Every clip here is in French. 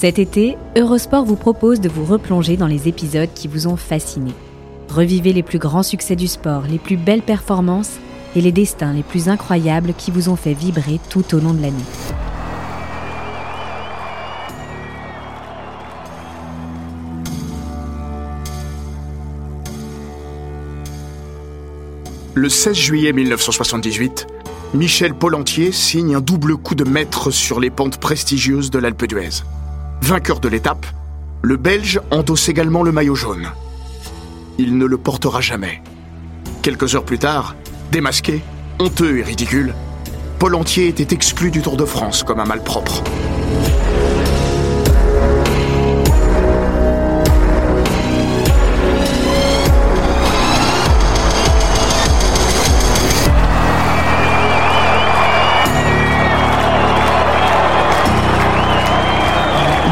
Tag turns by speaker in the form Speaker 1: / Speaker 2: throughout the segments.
Speaker 1: Cet été, Eurosport vous propose de vous replonger dans les épisodes qui vous ont fasciné. Revivez les plus grands succès du sport, les plus belles performances et les destins les plus incroyables qui vous ont fait vibrer tout au long de l'année.
Speaker 2: Le 16 juillet 1978, Michel Polentier signe un double coup de maître sur les pentes prestigieuses de l'Alpe d'Huez. Vainqueur de l'étape, le Belge endosse également le maillot jaune. Il ne le portera jamais. Quelques heures plus tard, démasqué, honteux et ridicule, Polentier était exclu du Tour de France comme un malpropre.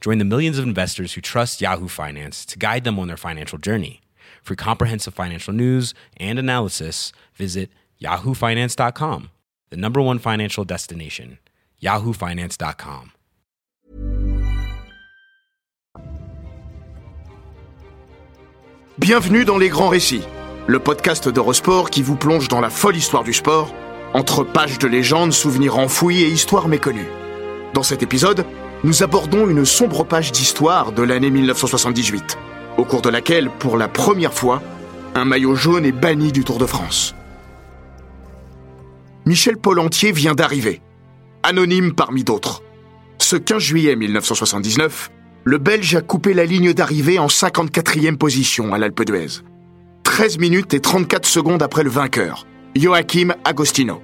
Speaker 3: Join the millions of investors who trust Yahoo Finance to guide them on their financial journey. For comprehensive financial news and analysis, visit yahoofinance.com, the number one financial destination, yahoofinance.com.
Speaker 2: Bienvenue dans Les Grands Récits, le podcast d'Eurosport qui vous plonge dans la folle histoire du sport, entre pages de légendes, souvenirs enfouis et histoires méconnues. Dans cet épisode, nous abordons une sombre page d'histoire de l'année 1978, au cours de laquelle, pour la première fois, un maillot jaune est banni du Tour de France. Michel Polentier vient d'arriver, anonyme parmi d'autres. Ce 15 juillet 1979, le Belge a coupé la ligne d'arrivée en 54e position à l'Alpe d'Huez. 13 minutes et 34 secondes après le vainqueur, Joachim Agostino.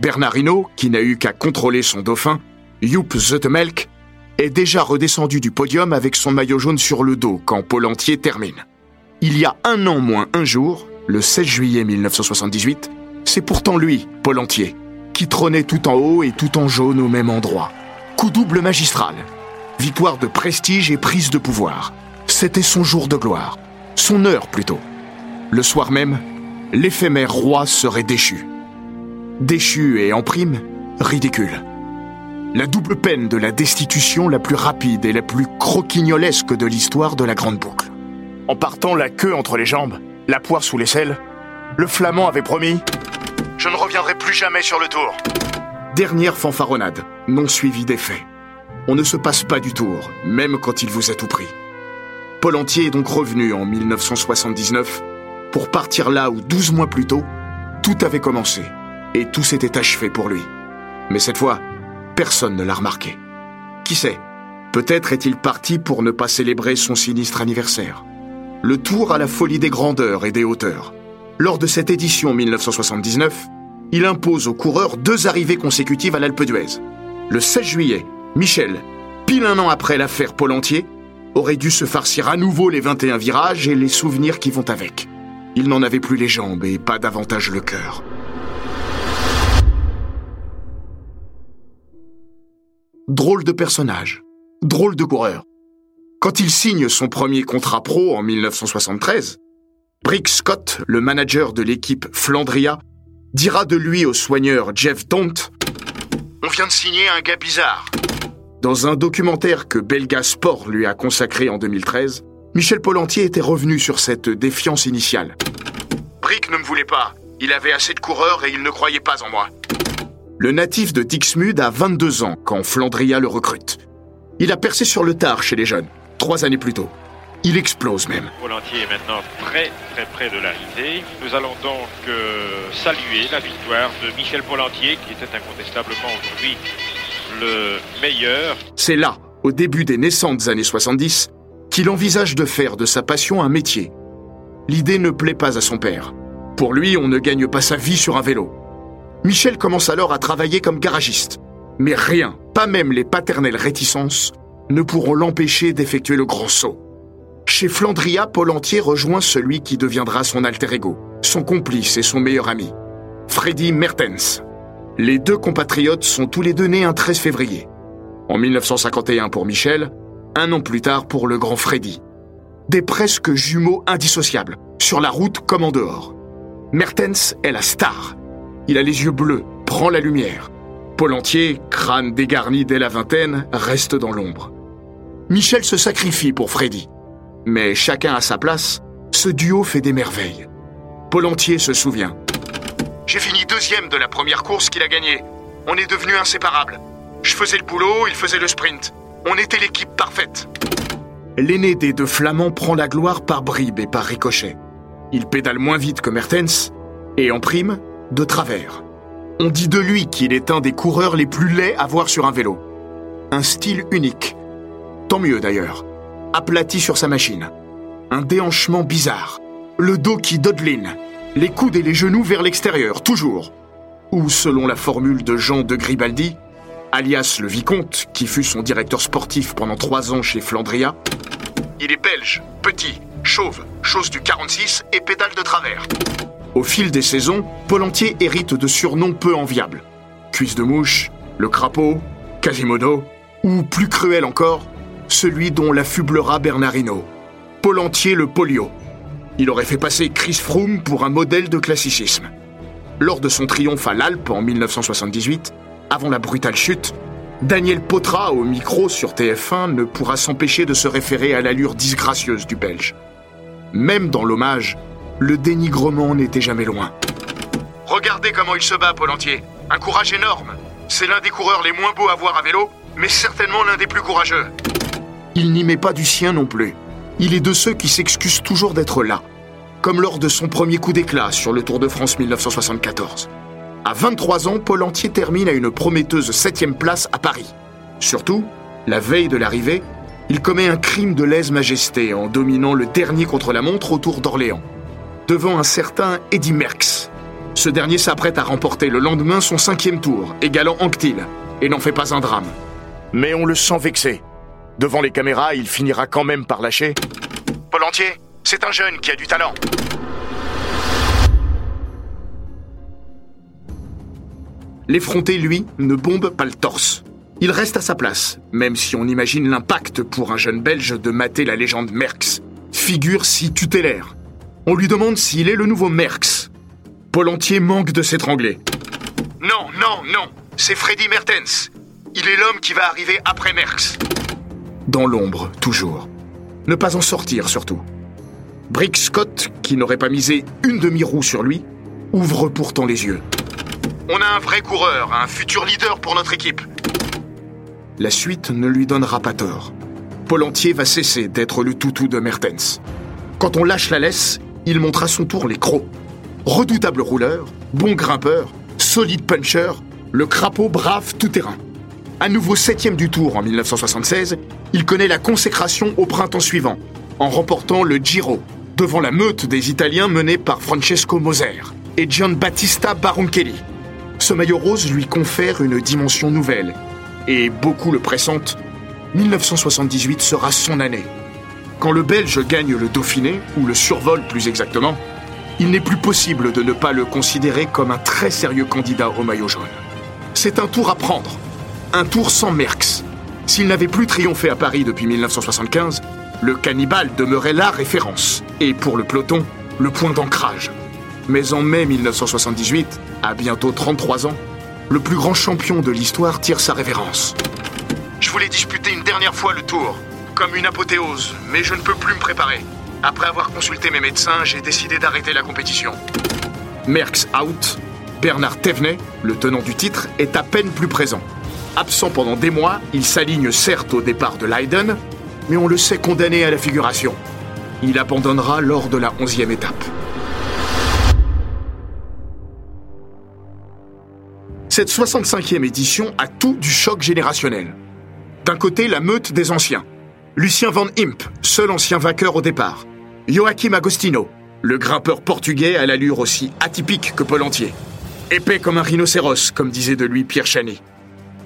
Speaker 2: Bernard Hinault, qui n'a eu qu'à contrôler son dauphin, Joep Zoetemelk, est déjà redescendu du podium avec son maillot jaune sur le dos quand Polentier termine. Il y a un an moins un jour, le 16 juillet 1978, c'est pourtant lui, Polentier, qui trônait tout en haut et tout en jaune au même endroit. Coup double magistral. Victoire de prestige et prise de pouvoir. C'était son jour de gloire. Son heure plutôt. Le soir même, l'éphémère roi serait déchu. Déchu et en prime, ridicule. La double peine de la destitution la plus rapide et la plus croquignolesque de l'histoire de la Grande Boucle. En partant la queue entre les jambes, la poire sous l'aisselle, le flamand avait promis Je ne reviendrai plus jamais sur le tour. Dernière fanfaronnade, non suivie d'effet. On ne se passe pas du tour, même quand il vous a tout pris. Paul Entier est donc revenu en 1979 pour partir là où 12 mois plus tôt, tout avait commencé et tout s'était achevé pour lui. Mais cette fois, personne ne l'a remarqué. Qui sait Peut-être est-il parti pour ne pas célébrer son sinistre anniversaire. Le tour à la folie des grandeurs et des hauteurs. Lors de cette édition 1979, il impose aux coureurs deux arrivées consécutives à l'Alpe d'Huez. Le 16 juillet, Michel, pile un an après l'affaire Polentier, aurait dû se farcir à nouveau les 21 virages et les souvenirs qui vont avec. Il n'en avait plus les jambes et pas davantage le cœur. Drôle de personnage, drôle de coureur. Quand il signe son premier contrat pro en 1973, Brick Scott, le manager de l'équipe Flandria, dira de lui au soigneur Jeff Dont On vient de signer un gars bizarre. Dans un documentaire que Belga Sport lui a consacré en 2013, Michel Polentier était revenu sur cette défiance initiale. Brick ne me voulait pas. Il avait assez de coureurs et il ne croyait pas en moi. Le natif de Dixmude a 22 ans quand Flandria le recrute. Il a percé sur le tard chez les jeunes, trois années plus tôt. Il explose même.
Speaker 4: Polentier est maintenant très très près de l'arrivée. Nous allons donc euh, saluer la victoire de Michel Polentier, qui était incontestablement aujourd'hui le meilleur.
Speaker 2: C'est là, au début des naissantes années 70, qu'il envisage de faire de sa passion un métier. L'idée ne plaît pas à son père. Pour lui, on ne gagne pas sa vie sur un vélo. Michel commence alors à travailler comme garagiste. Mais rien, pas même les paternelles réticences, ne pourront l'empêcher d'effectuer le grand saut. Chez Flandria, Paul Entier rejoint celui qui deviendra son alter ego, son complice et son meilleur ami, Freddy Mertens. Les deux compatriotes sont tous les deux nés un 13 février. En 1951 pour Michel, un an plus tard pour le grand Freddy. Des presque jumeaux indissociables, sur la route comme en dehors. Mertens est la star. Il a les yeux bleus, prend la lumière. Paul Entier, crâne dégarni dès la vingtaine, reste dans l'ombre. Michel se sacrifie pour Freddy. Mais chacun à sa place, ce duo fait des merveilles. Paul Entier se souvient. J'ai fini deuxième de la première course qu'il a gagnée. On est devenus inséparables. Je faisais le boulot, il faisait le sprint. On était l'équipe parfaite. L'aîné des deux Flamands prend la gloire par bribes et par ricochet. Il pédale moins vite que Mertens, et en prime, de travers. On dit de lui qu'il est un des coureurs les plus laids à voir sur un vélo. Un style unique. Tant mieux d'ailleurs. Aplati sur sa machine. Un déhanchement bizarre. Le dos qui dodeline. Les coudes et les genoux vers l'extérieur, toujours. Ou, selon la formule de Jean de Gribaldi, alias le Vicomte, qui fut son directeur sportif pendant trois ans chez Flandria, il est belge, petit, chauve, chose du 46 et pédale de travers. Au fil des saisons, Paul Entier hérite de surnoms peu enviables. Cuisse de mouche, le crapaud, Quasimodo, ou plus cruel encore, celui dont l'affublera Bernardino. Paul Entier le polio. Il aurait fait passer Chris Froome pour un modèle de classicisme. Lors de son triomphe à l'Alpe en 1978, avant la brutale chute, Daniel Potra, au micro sur TF1, ne pourra s'empêcher de se référer à l'allure disgracieuse du Belge. Même dans l'hommage, le dénigrement n'était jamais loin. Regardez comment il se bat, Paul Entier. Un courage énorme. C'est l'un des coureurs les moins beaux à voir à vélo, mais certainement l'un des plus courageux. Il n'y met pas du sien non plus. Il est de ceux qui s'excusent toujours d'être là, comme lors de son premier coup d'éclat sur le Tour de France 1974. À 23 ans, Paul Entier termine à une prometteuse septième place à Paris. Surtout, la veille de l'arrivée, il commet un crime de lèse-majesté en dominant le dernier contre-la-montre autour d'Orléans, devant un certain Eddy Merckx. Ce dernier s'apprête à remporter le lendemain son cinquième tour, égalant Anctil, et n'en fait pas un drame. Mais on le sent vexé. Devant les caméras, il finira quand même par lâcher. Paul Entier, c'est un jeune qui a du talent. L'effronté, lui, ne bombe pas le torse. Il reste à sa place, même si on imagine l'impact pour un jeune Belge de mater la légende Merckx, figure si tutélaire. On lui demande s'il est le nouveau Merckx. Paul Entier manque de s'étrangler. Non, non, non, c'est Freddy Mertens. Il est l'homme qui va arriver après Merckx. Dans l'ombre, toujours. Ne pas en sortir, surtout. Brick Scott, qui n'aurait pas misé une demi-roue sur lui, ouvre pourtant les yeux. On a un vrai coureur, un futur leader pour notre équipe. La suite ne lui donnera pas tort. Paul Entier va cesser d'être le toutou de Mertens. Quand on lâche la laisse, il montre à son tour les crocs. Redoutable rouleur, bon grimpeur, solide puncher, le crapaud brave tout-terrain. À nouveau septième du tour en 1976, il connaît la consécration au printemps suivant, en remportant le Giro, devant la meute des Italiens menée par Francesco Moser et Gianbattista Baronchelli ce maillot rose lui confère une dimension nouvelle. Et beaucoup le pressentent, 1978 sera son année. Quand le Belge gagne le Dauphiné, ou le survole plus exactement, il n'est plus possible de ne pas le considérer comme un très sérieux candidat au maillot jaune. C'est un tour à prendre, un tour sans Merckx. S'il n'avait plus triomphé à Paris depuis 1975, le cannibale demeurait la référence, et pour le peloton, le point d'ancrage. Mais en mai 1978, à bientôt 33 ans, le plus grand champion de l'histoire tire sa révérence. Je voulais disputer une dernière fois le tour, comme une apothéose, mais je ne peux plus me préparer. Après avoir consulté mes médecins, j'ai décidé d'arrêter la compétition. Merckx out, Bernard Thévenet, le tenant du titre, est à peine plus présent. Absent pendant des mois, il s'aligne certes au départ de Leiden, mais on le sait condamné à la figuration. Il abandonnera lors de la onzième étape. Cette 65e édition a tout du choc générationnel. D'un côté, la meute des anciens. Lucien Van Imp, seul ancien vainqueur au départ. Joachim Agostino, le grimpeur portugais à l'allure aussi atypique que Paul Entier. Épais comme un rhinocéros, comme disait de lui Pierre Chani.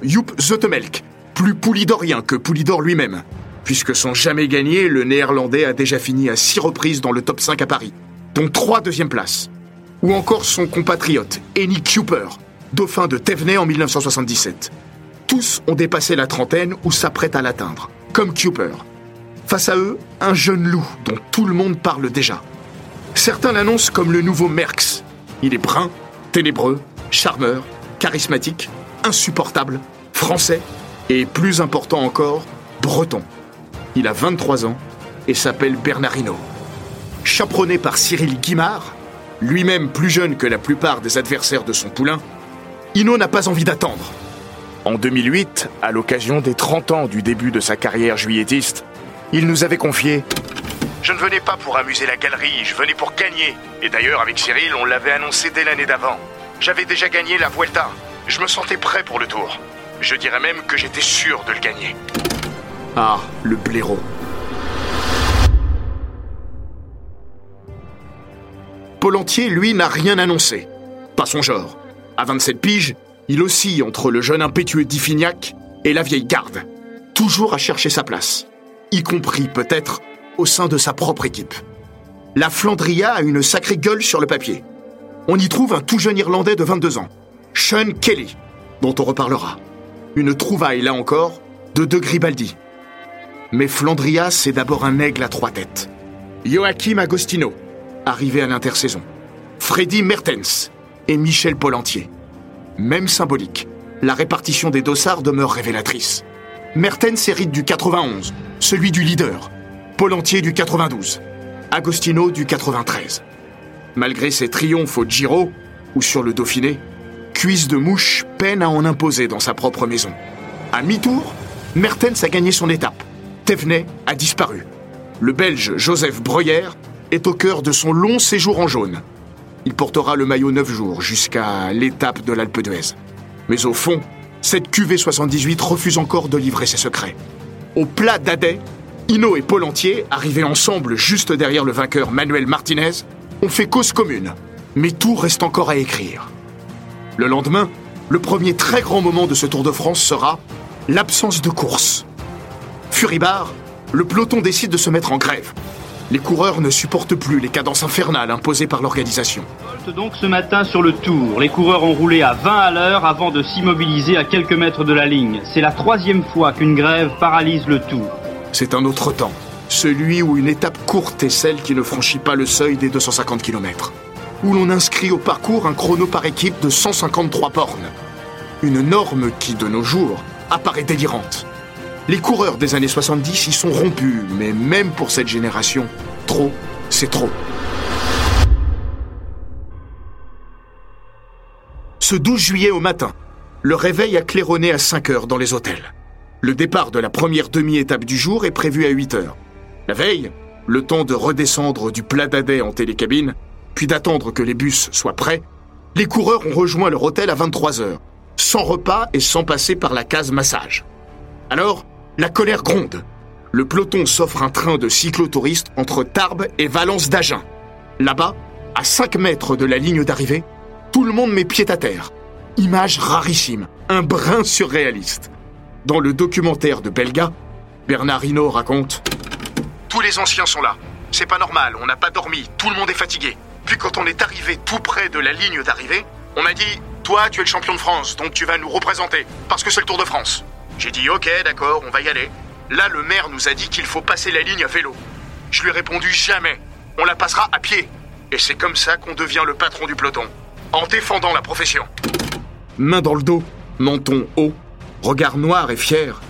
Speaker 2: Joep Zotemelk, plus poulidorien que Poulidor lui-même. puisque sans jamais gagner, le néerlandais a déjà fini à six reprises dans le top 5 à Paris, dont trois deuxième places. Ou encore son compatriote, Eni Cooper, dauphin de Thévenet en 1977. Tous ont dépassé la trentaine ou s'apprêtent à l'atteindre, comme Cooper. Face à eux, un jeune loup dont tout le monde parle déjà. Certains l'annoncent comme le nouveau Merckx. Il est brun, ténébreux, charmeur, charismatique, insupportable, français et, plus important encore, breton. Il a 23 ans et s'appelle Bernardino. Chaperonné par Cyril Guimard, lui-même plus jeune que la plupart des adversaires de son poulain, Hino n'a pas envie d'attendre. En 2008, à l'occasion des 30 ans du début de sa carrière juillettiste, il nous avait confié Je ne venais pas pour amuser la galerie, je venais pour gagner. Et d'ailleurs, avec Cyril, on l'avait annoncé dès l'année d'avant. J'avais déjà gagné la Vuelta. Je me sentais prêt pour le tour. Je dirais même que j'étais sûr de le gagner. Ah, le blaireau. Entier, lui, n'a rien annoncé. Pas son genre. À 27 piges, il oscille entre le jeune impétueux d'Iffignac et la vieille garde, toujours à chercher sa place, y compris peut-être au sein de sa propre équipe. La Flandria a une sacrée gueule sur le papier. On y trouve un tout jeune Irlandais de 22 ans, Sean Kelly, dont on reparlera. Une trouvaille, là encore, de De Gribaldi. Mais Flandria, c'est d'abord un aigle à trois têtes. Joachim Agostino, arrivé à l'intersaison. Freddy Mertens et Michel Polentier. Même symbolique, la répartition des dossards demeure révélatrice. Mertens hérite du 91, celui du leader. Polentier du 92. Agostino du 93. Malgré ses triomphes au Giro ou sur le Dauphiné, Cuisse de Mouche peine à en imposer dans sa propre maison. À mi-tour, Mertens a gagné son étape. Thévenet a disparu. Le Belge Joseph Breuer est au cœur de son long séjour en jaune. Il portera le maillot neuf jours jusqu'à l'étape de l'Alpe d'Huez. Mais au fond, cette QV78 refuse encore de livrer ses secrets. Au plat d'Adet, Hino et Paul Entier, arrivés ensemble juste derrière le vainqueur Manuel Martinez, ont fait cause commune. Mais tout reste encore à écrire. Le lendemain, le premier très grand moment de ce Tour de France sera l'absence de course. Furibard, le peloton décide de se mettre en grève. Les coureurs ne supportent plus les cadences infernales imposées par l'organisation.
Speaker 5: Donc ce matin sur le tour, les coureurs ont roulé à 20 à l'heure avant de s'immobiliser à quelques mètres de la ligne. C'est la troisième fois qu'une grève paralyse le tour.
Speaker 2: C'est un autre temps, celui où une étape courte est celle qui ne franchit pas le seuil des 250 km, où l'on inscrit au parcours un chrono par équipe de 153 bornes. Une norme qui, de nos jours, apparaît délirante. Les coureurs des années 70 y sont rompus, mais même pour cette génération, trop, c'est trop. Ce 12 juillet au matin, le réveil a claironné à 5 heures dans les hôtels. Le départ de la première demi-étape du jour est prévu à 8 heures. La veille, le temps de redescendre du plat d'Adet en télécabine, puis d'attendre que les bus soient prêts, les coureurs ont rejoint leur hôtel à 23 heures, sans repas et sans passer par la case massage. Alors, la colère gronde. Le peloton s'offre un train de cyclotouristes entre Tarbes et Valence d'Agen. Là-bas, à 5 mètres de la ligne d'arrivée, tout le monde met pied à terre. Image rarissime, un brin surréaliste. Dans le documentaire de Belga, Bernard Hinault raconte Tous les anciens sont là. C'est pas normal, on n'a pas dormi, tout le monde est fatigué. Puis quand on est arrivé tout près de la ligne d'arrivée, on m'a dit Toi, tu es le champion de France, donc tu vas nous représenter, parce que c'est le Tour de France. J'ai dit ok, d'accord, on va y aller. Là, le maire nous a dit qu'il faut passer la ligne à vélo. Je lui ai répondu jamais. On la passera à pied. Et c'est comme ça qu'on devient le patron du peloton. En défendant la profession. Main dans le dos, menton haut, regard noir et fier,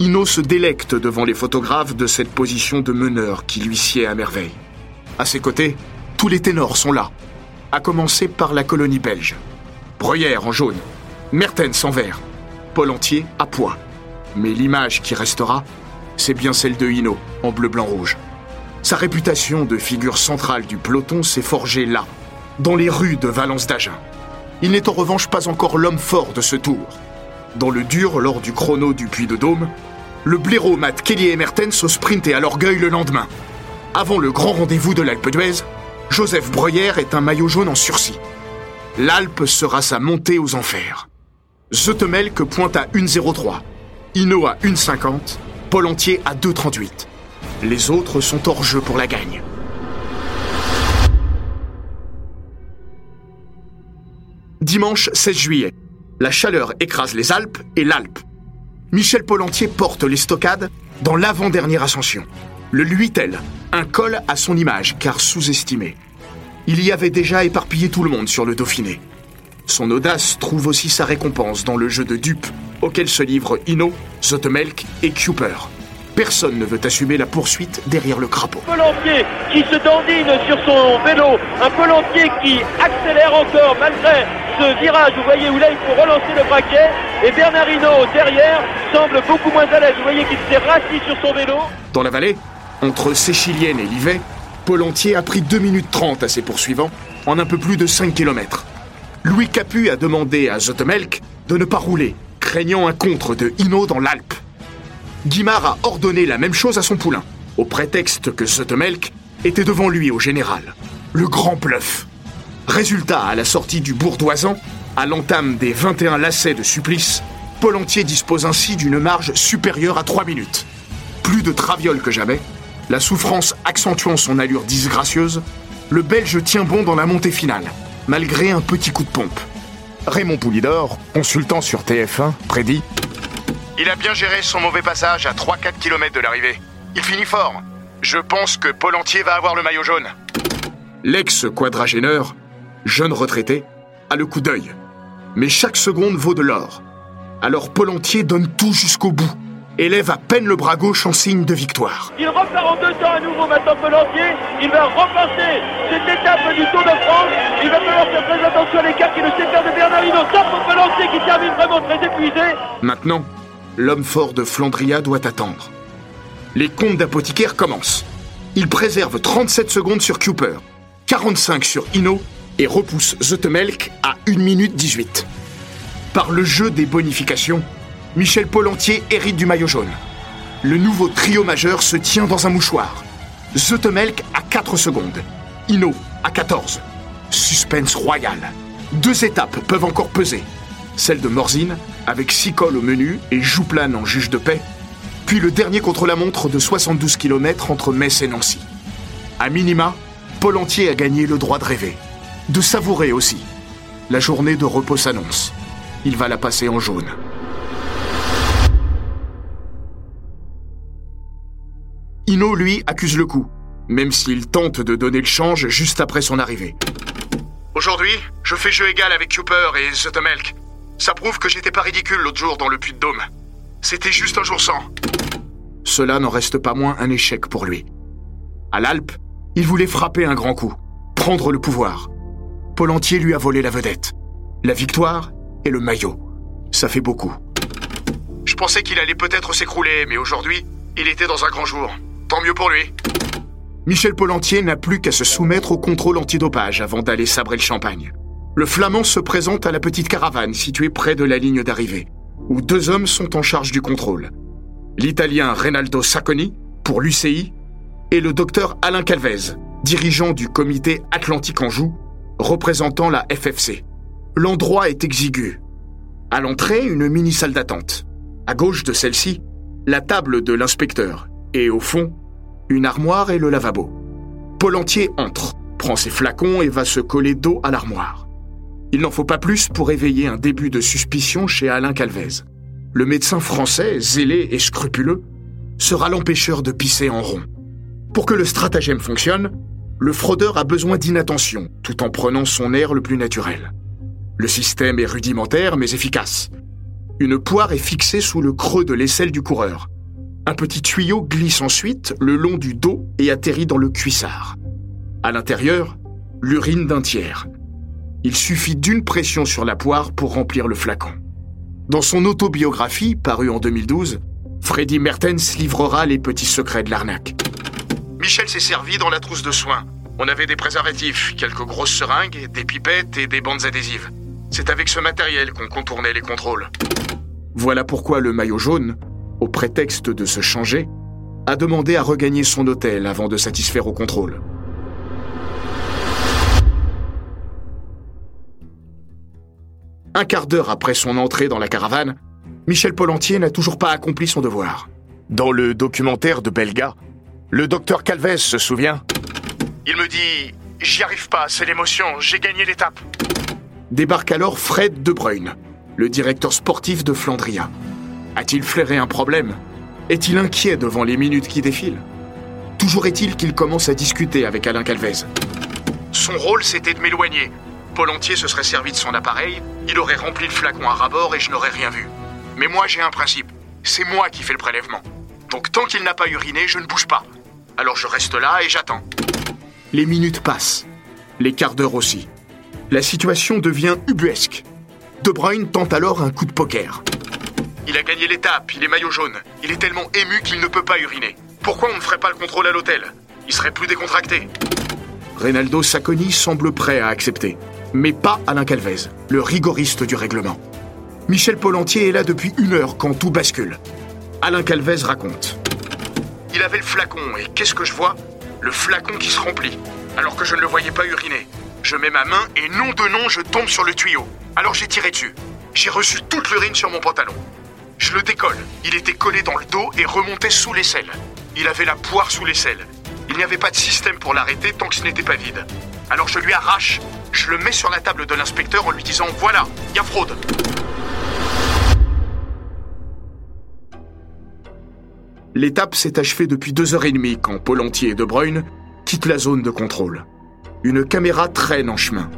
Speaker 2: Hino se délecte devant les photographes de cette position de meneur qui lui sied à merveille. À ses côtés, tous les ténors sont là, à commencer par la colonie belge. Bruyère en jaune, Mertens en vert, Paul entier à poids. Mais l'image qui restera, c'est bien celle de Hino, en bleu-blanc-rouge. Sa réputation de figure centrale du peloton s'est forgée là, dans les rues de Valence d'Agen. Il n'est en revanche pas encore l'homme fort de ce tour. Dans le dur, lors du chrono du Puy de Dôme, le blaireau Matt Kelly et Mertens au sprint et à l'orgueil le lendemain. Avant le grand rendez-vous de l'Alpe d'Huez, Joseph Breuer est un maillot jaune en sursis. L'Alpe sera sa montée aux enfers. Zotemelk pointe à 1,03. Hino à 1,50. Entier à 2,38. Les autres sont hors jeu pour la gagne. Dimanche 16 juillet. La chaleur écrase les Alpes et l'Alpe. Michel Polentier porte les stockades dans l'avant-dernière ascension. Le Luitel, un col à son image car sous-estimé. Il y avait déjà éparpillé tout le monde sur le Dauphiné. Son audace trouve aussi sa récompense dans le jeu de dupes auquel se livrent Hino, Zotemelk et Cooper. Personne ne veut assumer la poursuite derrière le crapaud.
Speaker 6: Pelantier qui se dandine sur son vélo, un Pelantier qui accélère encore malgré ce virage, vous voyez où là il faut relancer le braquet, et Bernard Hinault derrière semble beaucoup moins à l'aise, vous voyez qu'il s'est rassis sur son vélo.
Speaker 2: Dans la vallée, entre Séchilienne et Livet, Polentier a pris 2 minutes 30 à ses poursuivants en un peu plus de 5 km. Louis Capu a demandé à Zotemelk de ne pas rouler, craignant un contre de Hinault dans l'Alpe. Guimard a ordonné la même chose à son poulain, au prétexte que Zotemelk était devant lui au général. Le grand bluff. Résultat, à la sortie du Bourdoisan, à l'entame des 21 lacets de supplice, Polentier dispose ainsi d'une marge supérieure à 3 minutes. Plus de traviole que jamais, la souffrance accentuant son allure disgracieuse, le Belge tient bon dans la montée finale, malgré un petit coup de pompe.
Speaker 7: Raymond Poulidor, consultant sur TF1, prédit
Speaker 2: Il a bien géré son mauvais passage à 3-4 km de l'arrivée. Il finit fort. Je pense que Polentier va avoir le maillot jaune. L'ex-quadragéneur, jeune retraité, a le coup d'œil. Mais chaque seconde vaut de l'or. Alors Polentier donne tout jusqu'au bout, élève à peine le bras gauche en signe de victoire.
Speaker 6: Il repart en deux temps à nouveau maintenant Pelantier, il va repasser cette étape du Tour de France, il va falloir faire très attention à l'écart qui le sépare de Bernard Hinault, ça pour Pelantier qui termine vraiment très épuisé.
Speaker 2: Maintenant, l'homme fort de Flandria doit attendre. Les comptes d'apothicaire commencent. Il préserve 37 secondes sur Cooper, 45 sur Hino et repousse Zotemelk à 1 minute 18. Par le jeu des bonifications, Michel Polentier hérite du maillot jaune. Le nouveau trio majeur se tient dans un mouchoir. Zotemelk à 4 secondes, Hino à 14. Suspense royal. Deux étapes peuvent encore peser. Celle de Morzine, avec six cols au menu et Jouplane en juge de paix, puis le dernier contre-la-montre de 72 km entre Metz et Nancy. À minima, Polentier a gagné le droit de rêver, de savourer aussi. La journée de repos s'annonce. Il va la passer en jaune. Hino, lui, accuse le coup, même s'il tente de donner le change juste après son arrivée. Aujourd'hui, je fais jeu égal avec Cooper et Zotemelk. Ça prouve que j'étais pas ridicule l'autre jour dans le puits de Dôme. C'était juste un jour sans. Cela n'en reste pas moins un échec pour lui. À l'Alpe, il voulait frapper un grand coup, prendre le pouvoir. Polentier lui a volé la vedette, la victoire et le maillot. Ça fait beaucoup. Je pensais qu'il allait peut-être s'écrouler, mais aujourd'hui, il était dans un grand jour. Tant mieux pour lui. Michel Polentier n'a plus qu'à se soumettre au contrôle antidopage avant d'aller sabrer le champagne. Le Flamand se présente à la petite caravane située près de la ligne d'arrivée, où deux hommes sont en charge du contrôle. L'Italien Reynaldo Sacconi, pour l'UCI, et le docteur Alain Calvez, dirigeant du comité Atlantique Anjou, représentant la FFC. L'endroit est exigu. À l'entrée, une mini-salle d'attente. À gauche de celle-ci, la table de l'inspecteur. Et au fond, une armoire et le lavabo. Polentier entre, prend ses flacons et va se coller dos à l'armoire. Il n'en faut pas plus pour éveiller un début de suspicion chez Alain Calvez. Le médecin français, zélé et scrupuleux, sera l'empêcheur de pisser en rond. Pour que le stratagème fonctionne, le fraudeur a besoin d'inattention, tout en prenant son air le plus naturel. Le système est rudimentaire mais efficace. Une poire est fixée sous le creux de l'aisselle du coureur. Un petit tuyau glisse ensuite le long du dos et atterrit dans le cuissard. À l'intérieur, l'urine d'un tiers. Il suffit d'une pression sur la poire pour remplir le flacon. Dans son autobiographie, parue en 2012, Freddy Mertens livrera les petits secrets de l'arnaque. Michel s'est servi dans la trousse de soins. On avait des préservatifs, quelques grosses seringues, des pipettes et des bandes adhésives. C'est avec ce matériel qu'on contournait les contrôles. Voilà pourquoi le maillot jaune, au prétexte de se changer, a demandé à regagner son hôtel avant de satisfaire au contrôle. Un quart d'heure après son entrée dans la caravane, Michel Polentier n'a toujours pas accompli son devoir. Dans le documentaire de Belga, le docteur Calvez se souvient Il me dit J'y arrive pas, c'est l'émotion, j'ai gagné l'étape. Débarque alors Fred De Bruyne, le directeur sportif de Flandria. A-t-il flairé un problème Est-il inquiet devant les minutes qui défilent Toujours est-il qu'il commence à discuter avec Alain Calvez. Son rôle, c'était de m'éloigner. Paul entier se serait servi de son appareil, il aurait rempli le flacon à rabord et je n'aurais rien vu. Mais moi, j'ai un principe. C'est moi qui fais le prélèvement. Donc tant qu'il n'a pas uriné, je ne bouge pas. Alors je reste là et j'attends. Les minutes passent. Les quarts d'heure aussi. La situation devient ubuesque. De Bruyne tente alors un coup de poker. Il a gagné l'étape, il est maillot jaune. Il est tellement ému qu'il ne peut pas uriner. Pourquoi on ne ferait pas le contrôle à l'hôtel? Il serait plus décontracté. Reynaldo Sacconi semble prêt à accepter. Mais pas Alain Calvez, le rigoriste du règlement. Michel Polentier est là depuis une heure quand tout bascule. Alain Calvez raconte. Il avait le flacon et qu'est-ce que je vois? Le flacon qui se remplit, alors que je ne le voyais pas uriner. Je mets ma main et non de nom, je tombe sur le tuyau. Alors j'ai tiré dessus. J'ai reçu toute l'urine sur mon pantalon. Je le décolle. Il était collé dans le dos et remontait sous l'aisselle. Il avait la poire sous l'aisselle. Il n'y avait pas de système pour l'arrêter tant que ce n'était pas vide. Alors je lui arrache, je le mets sur la table de l'inspecteur en lui disant Voilà, il y a fraude. L'étape s'est achevée depuis deux heures et demie quand Polentier et De Bruyne quittent la zone de contrôle. Une caméra traîne en chemin.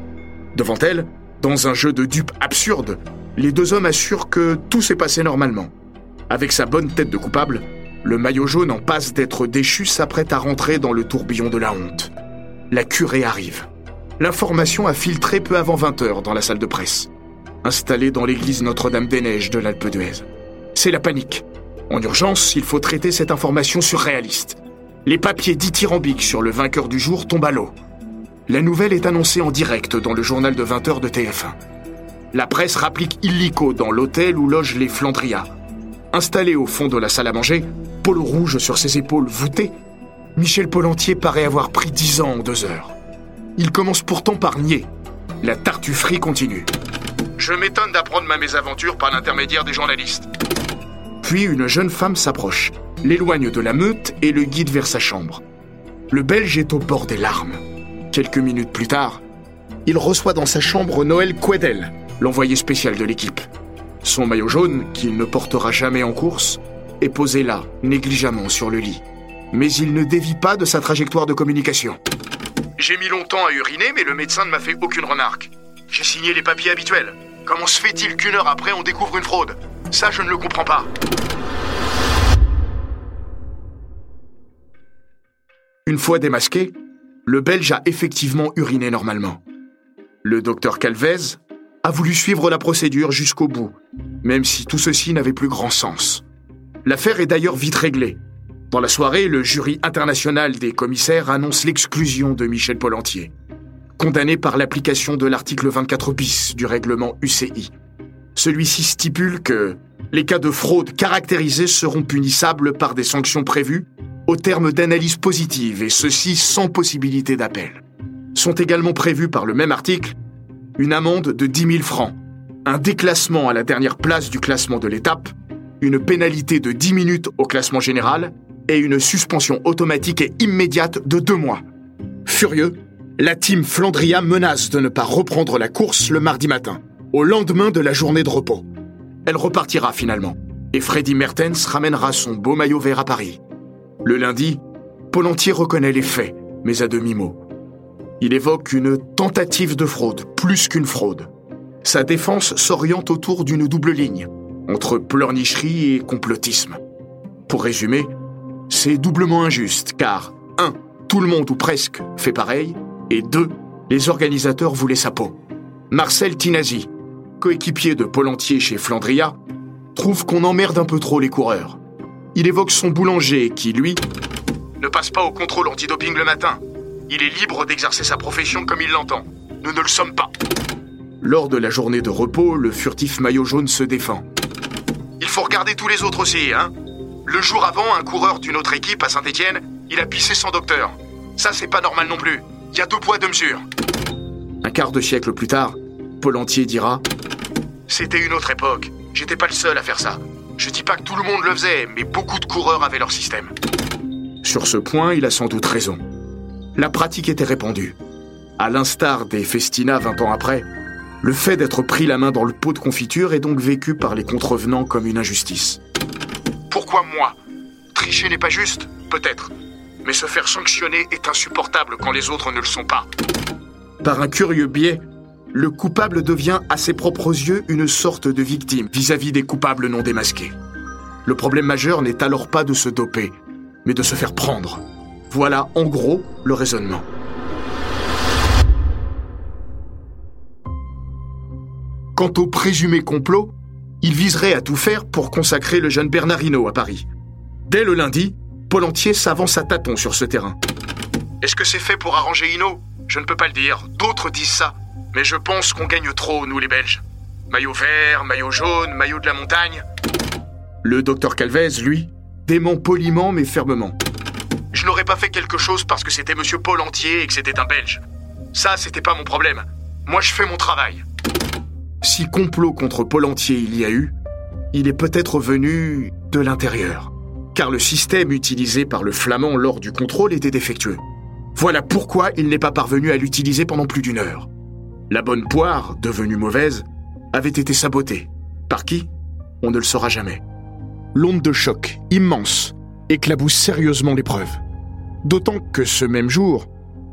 Speaker 2: Devant elle, dans un jeu de dupes absurde, les deux hommes assurent que tout s'est passé normalement. Avec sa bonne tête de coupable, le maillot jaune en passe d'être déchu s'apprête à rentrer dans le tourbillon de la honte. La curée arrive. L'information a filtré peu avant 20h dans la salle de presse, installée dans l'église Notre-Dame-des-Neiges de l'Alpe d'Huez. C'est la panique. En urgence, il faut traiter cette information surréaliste. Les papiers dithyrambiques sur le vainqueur du jour tombent à l'eau. La nouvelle est annoncée en direct dans le journal de 20h de TF1. La presse rapplique illico dans l'hôtel où logent les Flandria. Installé au fond de la salle à manger, polo rouge sur ses épaules voûtées, Michel Polentier paraît avoir pris dix ans en deux heures. Il commence pourtant par nier. La tartufferie continue. Je m'étonne d'apprendre ma mésaventure par l'intermédiaire des journalistes. Puis une jeune femme s'approche, l'éloigne de la meute et le guide vers sa chambre. Le Belge est au bord des larmes. Quelques minutes plus tard, il reçoit dans sa chambre Noël Quedel, l'envoyé spécial de l'équipe. Son maillot jaune, qu'il ne portera jamais en course, est posé là, négligemment sur le lit. Mais il ne dévie pas de sa trajectoire de communication. J'ai mis longtemps à uriner, mais le médecin ne m'a fait aucune remarque. J'ai signé les papiers habituels. Comment se fait-il qu'une heure après on découvre une fraude? Ça, je ne le comprends pas. Une fois démasqué, le Belge a effectivement uriné normalement. Le docteur Calvez a voulu suivre la procédure jusqu'au bout, même si tout ceci n'avait plus grand sens. L'affaire est d'ailleurs vite réglée. Dans la soirée, le jury international des commissaires annonce l'exclusion de Michel Polentier, condamné par l'application de l'article 24 bis du règlement UCI, celui-ci stipule que les cas de fraude caractérisés seront punissables par des sanctions prévues au terme d'analyses positives et ceci sans possibilité d'appel. Sont également prévus par le même article une amende de 10 000 francs, un déclassement à la dernière place du classement de l'étape, une pénalité de 10 minutes au classement général et une suspension automatique et immédiate de deux mois. Furieux, la team Flandria menace de ne pas reprendre la course le mardi matin au lendemain de la journée de repos. Elle repartira finalement, et Freddy Mertens ramènera son beau maillot vert à Paris. Le lundi, Polentier reconnaît les faits, mais à demi-mot. Il évoque une tentative de fraude, plus qu'une fraude. Sa défense s'oriente autour d'une double ligne, entre pleurnicherie et complotisme. Pour résumer, c'est doublement injuste, car 1. Tout le monde ou presque fait pareil, et 2. Les organisateurs voulaient sa peau. Marcel Tinasi, coéquipier de Polentier chez Flandria, trouve qu'on emmerde un peu trop les coureurs. Il évoque son boulanger qui, lui, ne passe pas au contrôle antidoping le matin. Il est libre d'exercer sa profession comme il l'entend. Nous ne le sommes pas. Lors de la journée de repos, le furtif maillot jaune se défend. Il faut regarder tous les autres aussi, hein Le jour avant, un coureur d'une autre équipe à Saint-Étienne, il a pissé sans docteur. Ça, c'est pas normal non plus. Il y a deux poids, deux mesures. Un quart de siècle plus tard, Polentier dira c'était une autre époque. J'étais pas le seul à faire ça. Je dis pas que tout le monde le faisait, mais beaucoup de coureurs avaient leur système. Sur ce point, il a sans doute raison. La pratique était répandue. À l'instar des Festina 20 ans après, le fait d'être pris la main dans le pot de confiture est donc vécu par les contrevenants comme une injustice. Pourquoi moi? Tricher n'est pas juste Peut-être. Mais se faire sanctionner est insupportable quand les autres ne le sont pas. Par un curieux biais, le coupable devient à ses propres yeux une sorte de victime vis-à-vis des coupables non démasqués. Le problème majeur n'est alors pas de se doper, mais de se faire prendre. Voilà en gros le raisonnement. Quant au présumé complot, il viserait à tout faire pour consacrer le jeune Bernardino à Paris. Dès le lundi, Paul Entier s'avance à tâtons sur ce terrain. Est-ce que c'est fait pour arranger Hino Je ne peux pas le dire. D'autres disent ça. Mais je pense qu'on gagne trop, nous les Belges. Maillot vert, maillot jaune, maillot de la montagne. Le docteur Calvez, lui, dément poliment mais fermement. Je n'aurais pas fait quelque chose parce que c'était monsieur Paul Entier et que c'était un Belge. Ça, c'était pas mon problème. Moi, je fais mon travail. Si complot contre Paul Entier il y a eu, il est peut-être venu de l'intérieur. Car le système utilisé par le flamand lors du contrôle était défectueux. Voilà pourquoi il n'est pas parvenu à l'utiliser pendant plus d'une heure. La bonne poire, devenue mauvaise, avait été sabotée. Par qui? On ne le saura jamais. L'onde de choc, immense, éclabousse sérieusement l'épreuve. D'autant que ce même jour,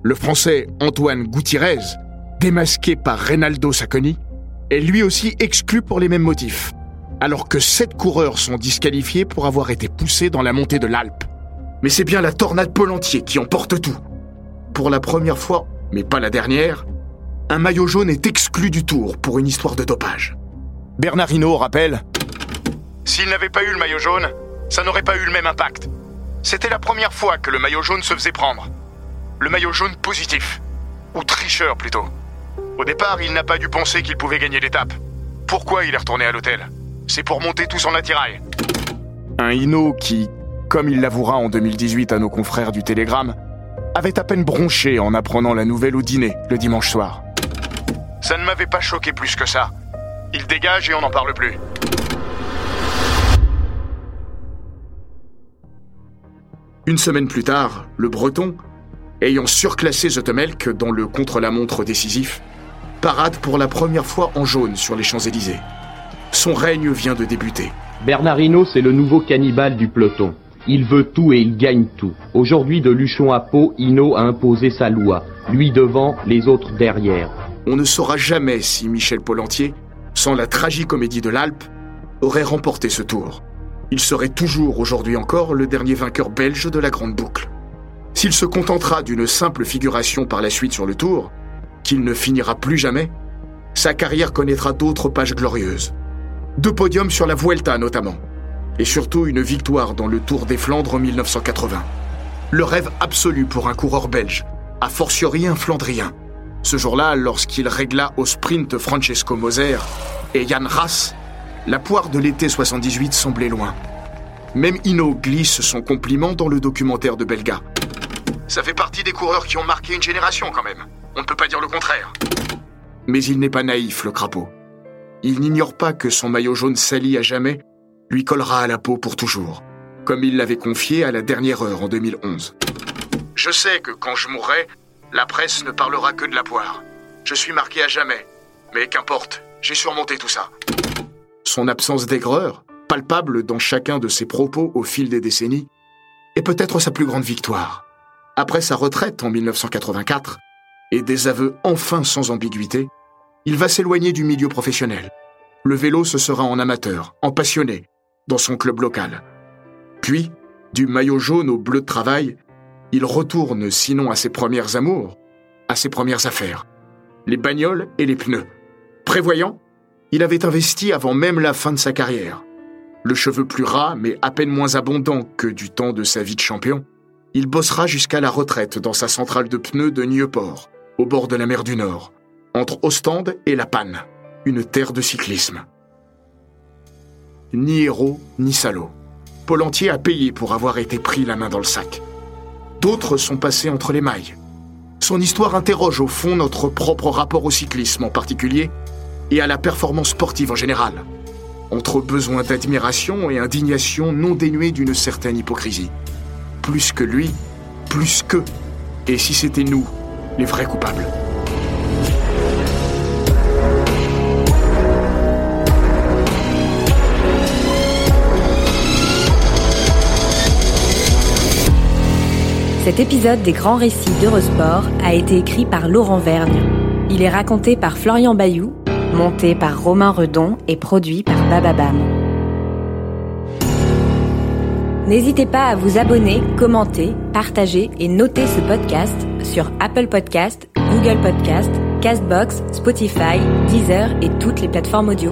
Speaker 2: le Français Antoine Gutiérrez, démasqué par Reynaldo Sacconi, est lui aussi exclu pour les mêmes motifs, alors que sept coureurs sont disqualifiés pour avoir été poussés dans la montée de l'Alpe. Mais c'est bien la tornade entier qui emporte tout. Pour la première fois, mais pas la dernière, un maillot jaune est exclu du tour pour une histoire de dopage. Bernard Hinault rappelle S'il n'avait pas eu le maillot jaune, ça n'aurait pas eu le même impact. C'était la première fois que le maillot jaune se faisait prendre. Le maillot jaune positif. Ou tricheur plutôt. Au départ, il n'a pas dû penser qu'il pouvait gagner l'étape. Pourquoi il est retourné à l'hôtel? C'est pour monter tous en attirail. Un Hino qui, comme il l'avouera en 2018 à nos confrères du Télégramme, avait à peine bronché en apprenant la nouvelle au dîner le dimanche soir. Ça ne m'avait pas choqué plus que ça. Il dégage et on n'en parle plus. Une semaine plus tard, le Breton, ayant surclassé Zotemelk dans le contre-la-montre décisif, parade pour la première fois en jaune sur les Champs-Élysées. Son règne vient de débuter.
Speaker 5: Bernardino, c'est le nouveau cannibale du peloton. Il veut tout et il gagne tout. Aujourd'hui, de Luchon à Pau, Hino a imposé sa loi. Lui devant, les autres derrière.
Speaker 2: On ne saura jamais si Michel Polentier, sans la tragicomédie de l'Alpe, aurait remporté ce tour. Il serait toujours aujourd'hui encore le dernier vainqueur belge de la Grande Boucle. S'il se contentera d'une simple figuration par la suite sur le tour, qu'il ne finira plus jamais, sa carrière connaîtra d'autres pages glorieuses. Deux podiums sur la Vuelta notamment, et surtout une victoire dans le Tour des Flandres en 1980. Le rêve absolu pour un coureur belge, a fortiori un Flandrien. Ce jour-là, lorsqu'il régla au sprint Francesco Moser et Jan Rass, la poire de l'été 78 semblait loin. Même Hino glisse son compliment dans le documentaire de Belga. Ça fait partie des coureurs qui ont marqué une génération quand même. On ne peut pas dire le contraire. Mais il n'est pas naïf, le crapaud. Il n'ignore pas que son maillot jaune sali à jamais lui collera à la peau pour toujours, comme il l'avait confié à la dernière heure en 2011. Je sais que quand je mourrai, la presse ne parlera que de la poire. Je suis marqué à jamais, mais qu'importe, j'ai surmonté tout ça. Son absence d'aigreur, palpable dans chacun de ses propos au fil des décennies, est peut-être sa plus grande victoire. Après sa retraite en 1984, et des aveux enfin sans ambiguïté, il va s'éloigner du milieu professionnel. Le vélo ce sera en amateur, en passionné, dans son club local. Puis, du maillot jaune au bleu de travail, il retourne sinon à ses premières amours, à ses premières affaires, les bagnoles et les pneus. Prévoyant, il avait investi avant même la fin de sa carrière. Le cheveu plus ras, mais à peine moins abondant que du temps de sa vie de champion, il bossera jusqu'à la retraite dans sa centrale de pneus de Nieuport, au bord de la mer du Nord, entre Ostende et La Panne, une terre de cyclisme. Ni héros, ni salaud. Paul Entier a payé pour avoir été pris la main dans le sac. D'autres sont passés entre les mailles. Son histoire interroge au fond notre propre rapport au cyclisme en particulier et à la performance sportive en général. entre besoin d'admiration et indignation non dénuée d'une certaine hypocrisie. Plus que lui, plus qu'eux. Et si c'était nous, les vrais coupables
Speaker 1: Cet épisode des grands récits d'Eurosport a été écrit par Laurent Vergne. Il est raconté par Florian Bayou, monté par Romain Redon et produit par Bababam. N'hésitez pas à vous abonner, commenter, partager et noter ce podcast sur Apple Podcast, Google Podcast, Castbox, Spotify, Deezer et toutes les plateformes audio.